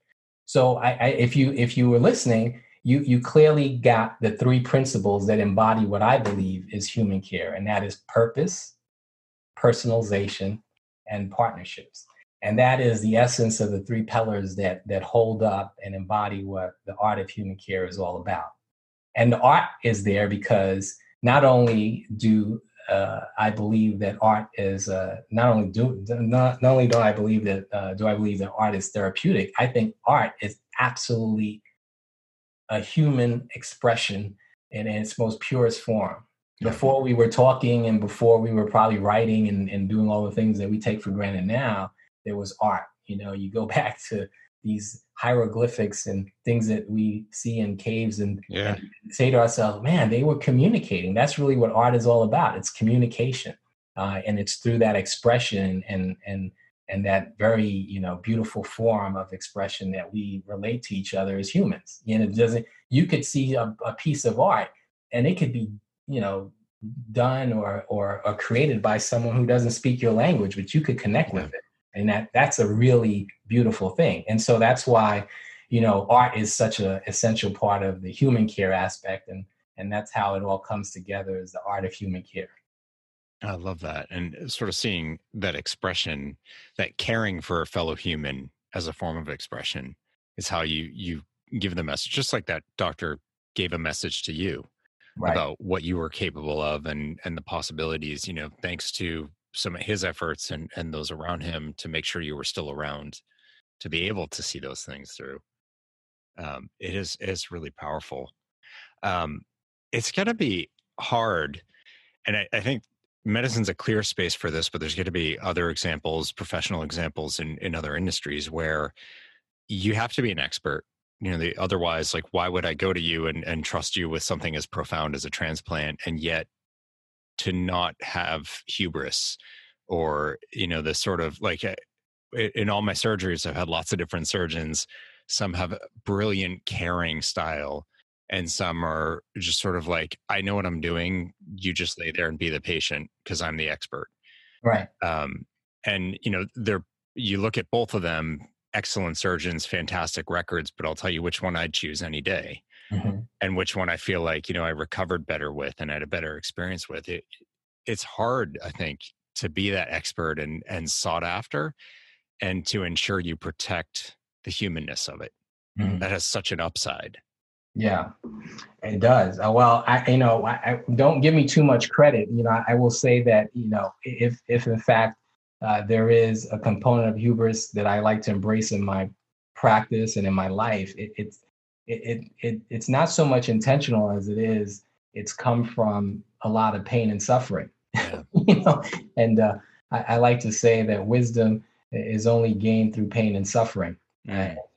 S1: so I, I, if you if you were listening you you clearly got the three principles that embody what i believe is human care and that is purpose personalization and partnerships and that is the essence of the three pillars that that hold up and embody what the art of human care is all about and the art is there because not only do uh, I believe that art is uh, not only do not, not only do I believe that uh, do I believe that art is therapeutic. I think art is absolutely a human expression in, in its most purest form. Before we were talking and before we were probably writing and, and doing all the things that we take for granted now, there was art. You know, you go back to these hieroglyphics and things that we see in caves and, yeah. and, say to ourselves, man, they were communicating. That's really what art is all about. It's communication. Uh, and it's through that expression and, and, and that very, you know, beautiful form of expression that we relate to each other as humans. And it doesn't, you could see a, a piece of art and it could be, you know, done or, or, or created by someone who doesn't speak your language, but you could connect with it and that that's a really beautiful thing and so that's why you know, art is such an essential part of the human care aspect, and and that's how it all comes together is the art of human care.
S2: I love that, and sort of seeing that expression, that caring for a fellow human as a form of expression, is how you you give the message, just like that doctor gave a message to you right. about what you were capable of and and the possibilities. You know, thanks to some of his efforts and and those around him to make sure you were still around to be able to see those things through. Um, it is is really powerful. Um, it's going to be hard, and I, I think medicine's a clear space for this, but there's going to be other examples, professional examples in, in other industries where you have to be an expert. You know, the, otherwise, like, why would I go to you and, and trust you with something as profound as a transplant and yet to not have hubris or, you know, this sort of like eh, in all my surgeries, I've had lots of different surgeons. Some have a brilliant caring style and some are just sort of like i know what i'm doing you just lay there and be the patient because i'm the expert.
S1: Right. Um,
S2: and you know they're you look at both of them excellent surgeons fantastic records but i'll tell you which one i'd choose any day mm-hmm. and which one i feel like you know i recovered better with and had a better experience with. It it's hard i think to be that expert and and sought after and to ensure you protect the humanness of it. Mm-hmm. that has such an upside
S1: yeah, it does. Uh, well, I, you know, I, I, don't give me too much credit. You know, I, I, will say that, you know, if, if in fact uh, there is a component of hubris that I like to embrace in my practice and in my life, it, it's, it, it, it, it's not so much intentional as it is, it's come from a lot of pain and suffering, yeah. you know, and uh, I, I like to say that wisdom is only gained through pain and suffering.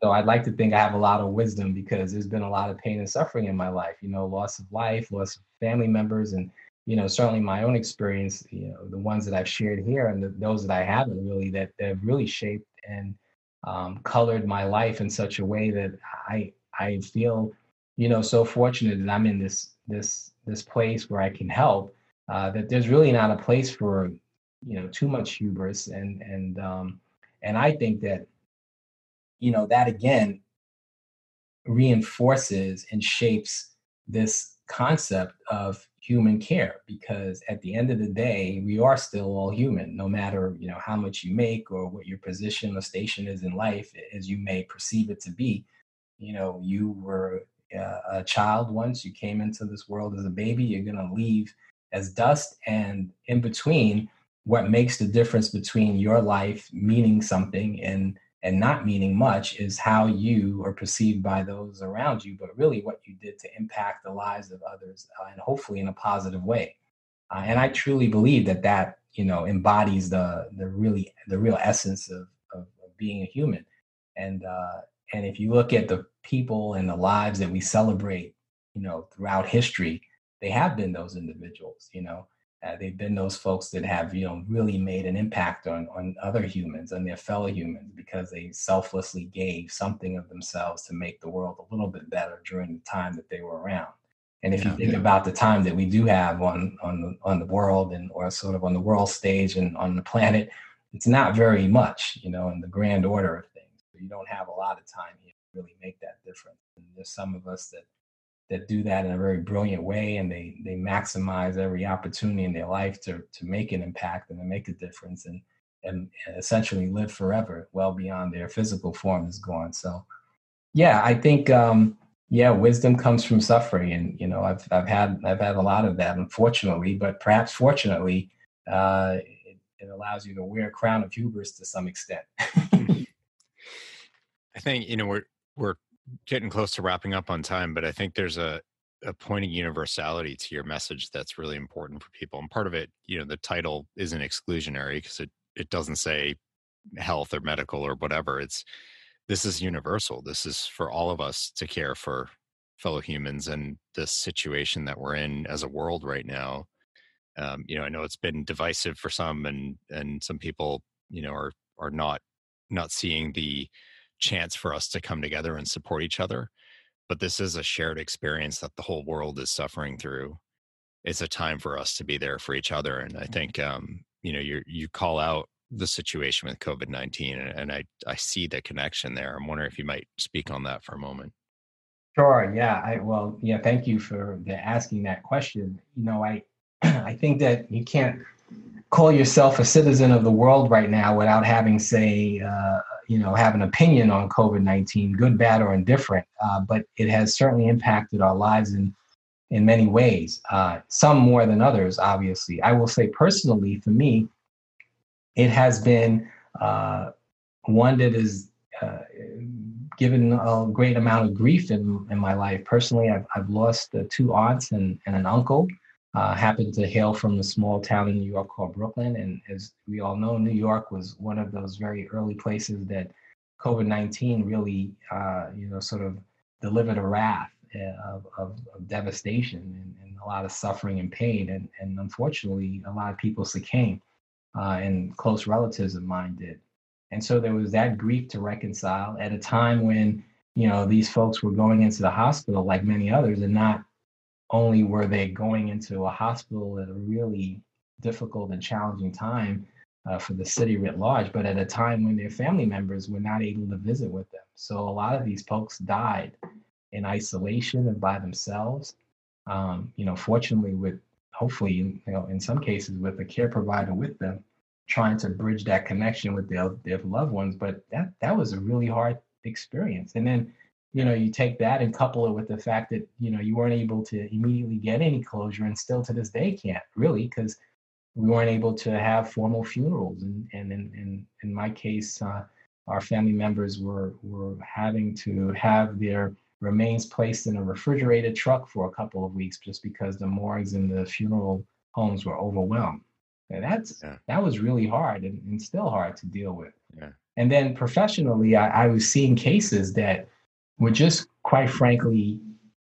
S1: So I'd like to think I have a lot of wisdom because there's been a lot of pain and suffering in my life, you know, loss of life, loss of family members, and, you know, certainly my own experience, you know, the ones that I've shared here and the, those that I haven't really, that, that have really shaped and um, colored my life in such a way that I, I feel, you know, so fortunate that I'm in this, this, this place where I can help, uh, that there's really not a place for, you know, too much hubris. And, and, um, and I think that, you know, that again reinforces and shapes this concept of human care because at the end of the day we are still all human no matter you know how much you make or what your position or station is in life as you may perceive it to be. You know you were uh, a child once you came into this world as a baby you're going to leave as dust and in between what makes the difference between your life meaning something and and not meaning much is how you are perceived by those around you, but really what you did to impact the lives of others uh, and hopefully in a positive way. Uh, and I truly believe that that you know embodies the the really the real essence of, of, of being a human. And uh, and if you look at the people and the lives that we celebrate, you know, throughout history, they have been those individuals. You know, uh, they've been those folks that have, you know, really made an impact on, on other humans and their fellow humans because they selflessly gave something of themselves to make the world a little bit better during the time that they were around. And if yeah, you think yeah. about the time that we do have on on the, on the world and or sort of on the world stage and on the planet, it's not very much, you know, in the grand order of things. You don't have a lot of time here to really make that difference. And there's some of us that that do that in a very brilliant way and they they maximize every opportunity in their life to to make an impact and to make a difference and and essentially live forever well beyond their physical form is gone. So yeah i think um yeah wisdom comes from suffering and you know i've i've had i've had a lot of that unfortunately but perhaps fortunately uh it, it allows you to wear a crown of hubris to some extent.
S2: I think you know we're we're getting close to wrapping up on time, but I think there's a a point of universality to your message that's really important for people. And part of it, you know, the title isn't exclusionary because it it doesn't say health or medical or whatever. It's this is universal. This is for all of us to care for fellow humans and this situation that we're in as a world right now. Um, you know, I know it's been divisive for some, and and some people, you know, are are not not seeing the chance for us to come together and support each other. But this is a shared experience that the whole world is suffering through. It's a time for us to be there for each other. And I think, um, you know, you you call out the situation with COVID 19, and I, I see the connection there. I'm wondering if you might speak on that for a moment.
S1: Sure. Yeah. I, well, yeah. Thank you for the asking that question. You know, I, I think that you can't call yourself a citizen of the world right now without having, say, uh, you know, have an opinion on COVID 19, good, bad, or indifferent. Uh, but it has certainly impacted our lives in, in many ways, uh, some more than others, obviously. I will say personally, for me, it has been uh, one that is uh, given a great amount of grief in, in my life. Personally, I've, I've lost uh, two aunts and, and an uncle. Uh, happened to hail from a small town in New York called Brooklyn. And as we all know, New York was one of those very early places that COVID 19 really, uh, you know, sort of delivered a wrath uh, of, of, of devastation and, and, a lot of suffering and pain. And, and unfortunately, a lot of people succumbed, uh, and close relatives of mine did. And so there was that grief to reconcile at a time when, you know, these folks were going into the hospital like many others, and not only were they going into a hospital at a really difficult and challenging time uh, for the city writ large, but at a time when their family members were not able to visit with them. So a lot of these folks died in isolation and by themselves. Um, you know, fortunately, with hopefully, you know, in some cases, with a care provider with them trying to bridge that connection with their, their loved ones. But that that was a really hard experience. And then, you know, you take that and couple it with the fact that, you know, you weren't able to immediately get any closure and still to this day can't really because we weren't able to have formal funerals. And, and in, in, in my case, uh, our family members were, were having to have their remains placed in a refrigerated truck for a couple of weeks just because the morgues and the funeral homes were overwhelmed. And that's yeah. that was really hard and, and, still hard to deal with. Yeah. And then professionally, I, I was seeing cases that were just quite frankly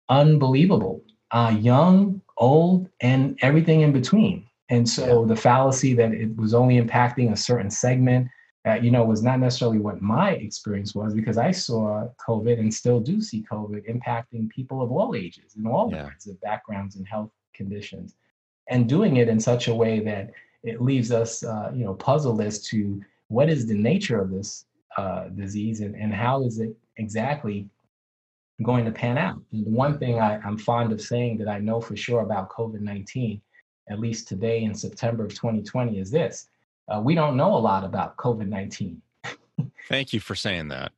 S1: unbelievable. Uh, young, old, and everything in between. And so the fallacy that it was only impacting a certain segment, uh, you know, was not necessarily what my experience was because I saw COVID and still do see COVID impacting people of all ages and all yeah. kinds of backgrounds and health conditions, and doing it in such a way that it leaves us, uh, you know, puzzled as to what is the nature of this uh, disease and, and how is it exactly going to pan out. And the one thing I, I'm fond of saying that I know for sure about COVID 19, at least today in September of 2020, is this. Uh, we don't know a lot about COVID 19.
S2: Thank you for saying that.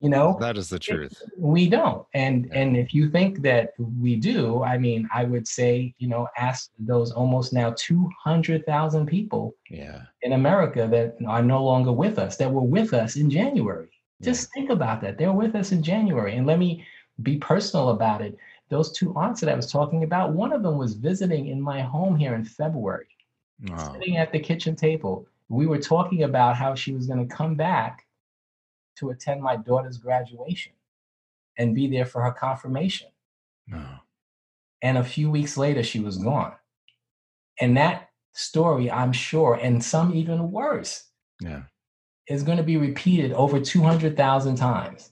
S1: You know?
S2: That is the truth.
S1: we don't. And yeah. and if you think that we do i mean i would say you know ask those almost now 200,000 people
S2: yeah.
S1: in america that are no longer with us that were with us in january just think about that they're with us in january and let me be personal about it those two aunts that i was talking about one of them was visiting in my home here in february wow. sitting at the kitchen table we were talking about how she was going to come back to attend my daughter's graduation and be there for her confirmation. No. And a few weeks later, she was gone. And that story, I'm sure, and some even worse,
S2: yeah.
S1: Is going to be repeated over 200,000 times.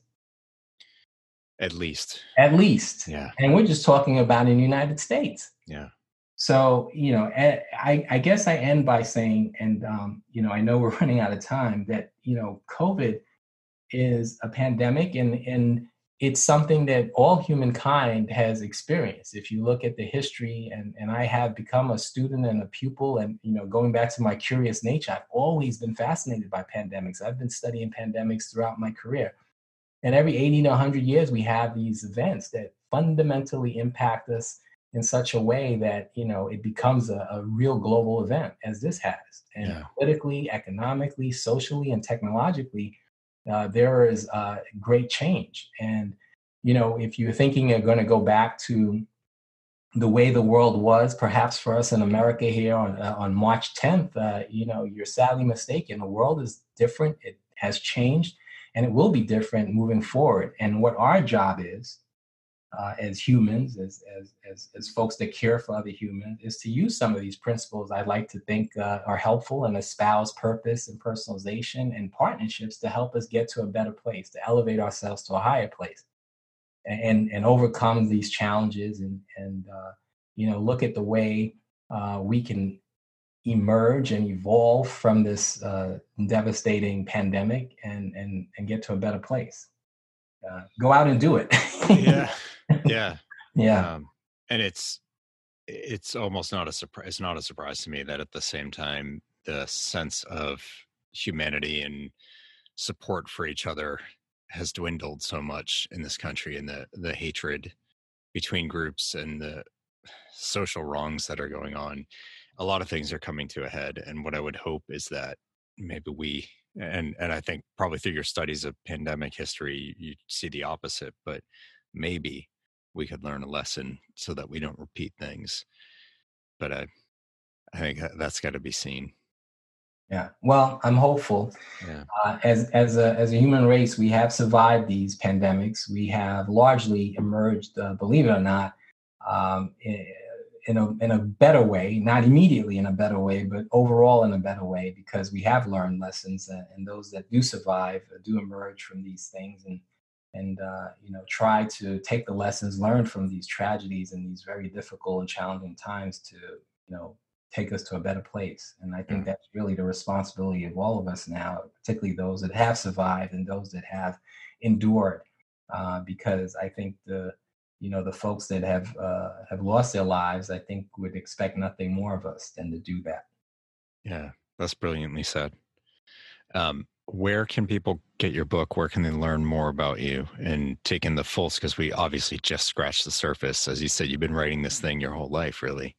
S2: At least.
S1: At least.
S2: Yeah.
S1: And we're just talking about in the United States.
S2: Yeah.
S1: So, you know, eh, I, I guess I end by saying, and, um, you know, I know we're running out of time, that, you know, COVID is a pandemic and, and it's something that all humankind has experienced. If you look at the history, and, and I have become a student and a pupil, and you know, going back to my curious nature, I've always been fascinated by pandemics. I've been studying pandemics throughout my career. And every 80 to 100 years, we have these events that fundamentally impact us in such a way that you know it becomes a, a real global event, as this has, and yeah. politically, economically, socially, and technologically uh, there is uh, great change. And, you know, if you're thinking you're going to go back to the way the world was, perhaps for us in America here on, uh, on March 10th, uh, you know, you're sadly mistaken. The world is different, it has changed, and it will be different moving forward. And what our job is uh, as humans, as, as, as, as folks that care for other humans, is to use some of these principles I'd like to think uh, are helpful and espouse purpose and personalization and partnerships to help us get to a better place, to elevate ourselves to a higher place and, and overcome these challenges and, and uh, you know, look at the way uh, we can emerge and evolve from this uh, devastating pandemic and and and get to a better place. Uh, go out and do it.
S2: yeah, yeah,
S1: yeah.
S2: Um, and it's it's almost not a surprise. It's not a surprise to me that at the same time the sense of humanity and support for each other has dwindled so much in this country and the the hatred between groups and the social wrongs that are going on a lot of things are coming to a head and what i would hope is that maybe we and and i think probably through your studies of pandemic history you see the opposite but maybe we could learn a lesson so that we don't repeat things but i i think that's got to be seen
S1: yeah. Well, I'm hopeful. Yeah. Uh, as as a as a human race, we have survived these pandemics. We have largely emerged, uh, believe it or not, um, in a in a better way. Not immediately in a better way, but overall in a better way because we have learned lessons, and, and those that do survive uh, do emerge from these things and and uh, you know try to take the lessons learned from these tragedies and these very difficult and challenging times to you know take us to a better place. And I think that's really the responsibility of all of us now, particularly those that have survived and those that have endured, uh, because I think the you know the folks that have uh, have lost their lives, I think would expect nothing more of us than to do that.
S2: Yeah, that's brilliantly said. Um, where can people get your book? Where can they learn more about you and take in the full? Because we obviously just scratched the surface. As you said, you've been writing this thing your whole life, really.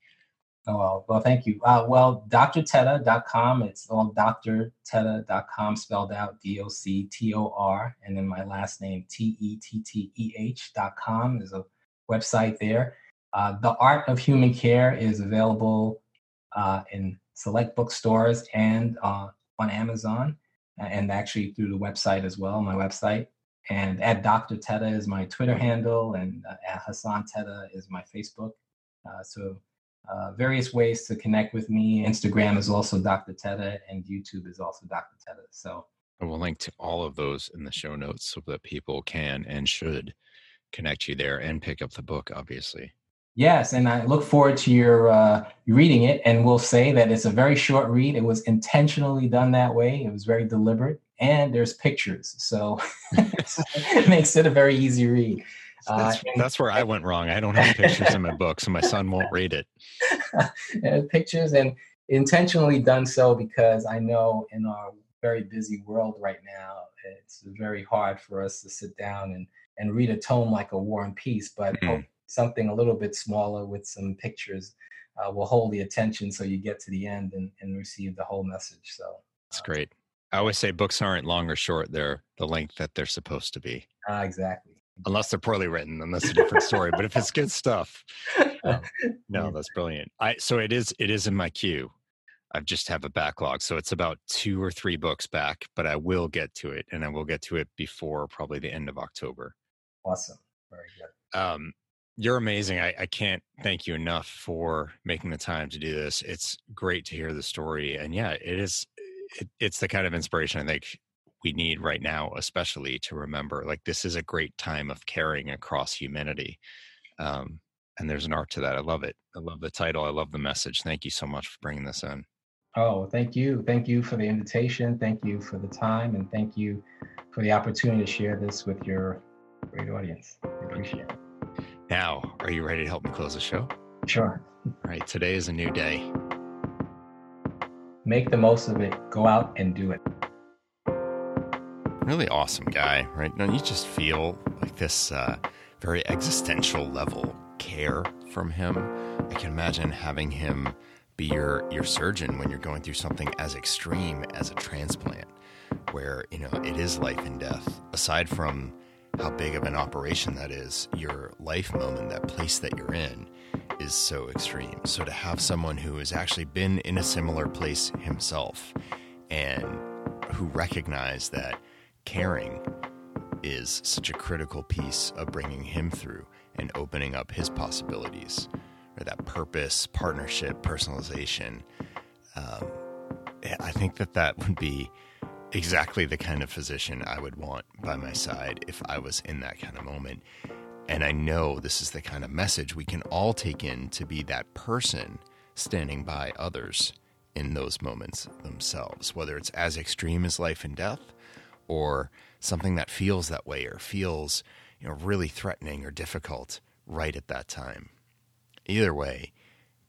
S1: Oh, well, well, thank you. Uh, well, drtetteh.com. It's all drtetteh.com spelled out D O C T O R. And then my last name, T E T T E H.com, is a website there. Uh, the Art of Human Care is available uh, in select bookstores and uh, on Amazon, and actually through the website as well, my website. And at Dr. Tetteh is my Twitter handle, and uh, at Hassan Tetteh is my Facebook. Uh, so uh, various ways to connect with me. Instagram is also Dr. Tetteh, and YouTube is also Dr. Tetteh. So
S2: I will link to all of those in the show notes so that people can and should connect you there and pick up the book, obviously.
S1: Yes, and I look forward to your uh, reading it. And we'll say that it's a very short read. It was intentionally done that way. It was very deliberate, and there's pictures, so it makes it a very easy read.
S2: That's, uh, that's where I went wrong. I don't have pictures in my book, so my son won't read it.
S1: pictures and intentionally done so because I know in our very busy world right now, it's very hard for us to sit down and, and read a tome like a War and Peace, but mm. Something a little bit smaller with some pictures uh, will hold the attention so you get to the end and, and receive the whole message. So
S2: that's uh, great. I always say books aren't long or short; they're the length that they're supposed to be.
S1: Uh, exactly
S2: unless they're poorly written then that's a different story but if it's good stuff um, no that's brilliant i so it is it is in my queue i just have a backlog so it's about two or three books back but i will get to it and i will get to it before probably the end of october
S1: awesome very good
S2: um you're amazing I, I can't thank you enough for making the time to do this it's great to hear the story and yeah it is it, it's the kind of inspiration i think we need right now, especially to remember like this is a great time of caring across humanity. Um, and there's an art to that. I love it. I love the title. I love the message. Thank you so much for bringing this in.
S1: Oh, thank you. Thank you for the invitation. Thank you for the time. And thank you for the opportunity to share this with your great audience. I appreciate it.
S2: Now, are you ready to help me close the show?
S1: Sure.
S2: All right. Today is a new day.
S1: Make the most of it. Go out and do it
S2: really awesome guy, right? Now you just feel like this uh, very existential level care from him. I can imagine having him be your your surgeon when you're going through something as extreme as a transplant, where you know it is life and death. Aside from how big of an operation that is, your life moment, that place that you're in, is so extreme. So to have someone who has actually been in a similar place himself and who recognize that caring is such a critical piece of bringing him through and opening up his possibilities or that purpose, partnership, personalization. Um, I think that that would be exactly the kind of physician I would want by my side if I was in that kind of moment. And I know this is the kind of message we can all take in to be that person standing by others in those moments themselves, whether it's as extreme as life and death or something that feels that way or feels, you know, really threatening or difficult right at that time. Either way,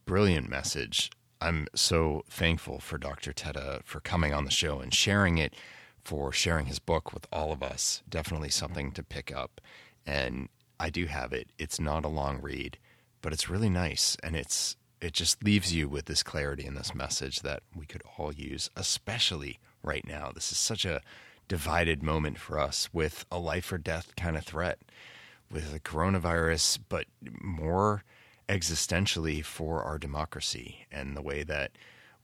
S2: brilliant message. I'm so thankful for Dr. Tetteh for coming on the show and sharing it, for sharing his book with all of us. Definitely something to pick up. And I do have it. It's not a long read, but it's really nice and it's it just leaves you with this clarity and this message that we could all use, especially right now. This is such a divided moment for us with a life or death kind of threat, with the coronavirus, but more existentially for our democracy and the way that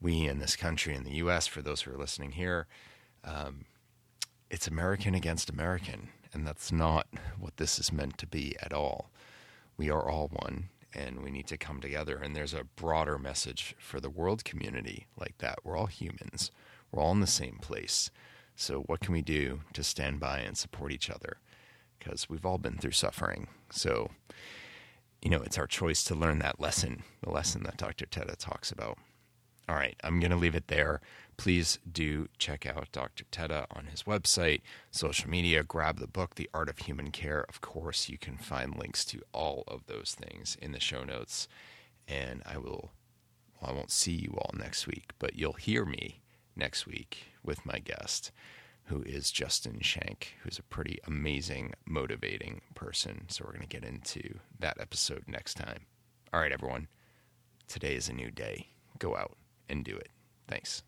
S2: we in this country, in the U.S., for those who are listening here, um, it's American against American. And that's not what this is meant to be at all. We are all one and we need to come together. And there's a broader message for the world community like that. We're all humans, we're all in the same place. So, what can we do to stand by and support each other? Because we've all been through suffering. So, you know, it's our choice to learn that lesson, the lesson that Dr. Tetteh talks about. All right, I'm going to leave it there please do check out Dr. Tetteh on his website, social media, grab the book, The Art of Human Care. Of course, you can find links to all of those things in the show notes. And I will, well, I won't see you all next week, but you'll hear me next week with my guest, who is Justin Shank, who's a pretty amazing, motivating person. So we're going to get into that episode next time. All right, everyone. Today is a new day. Go out and do it. Thanks.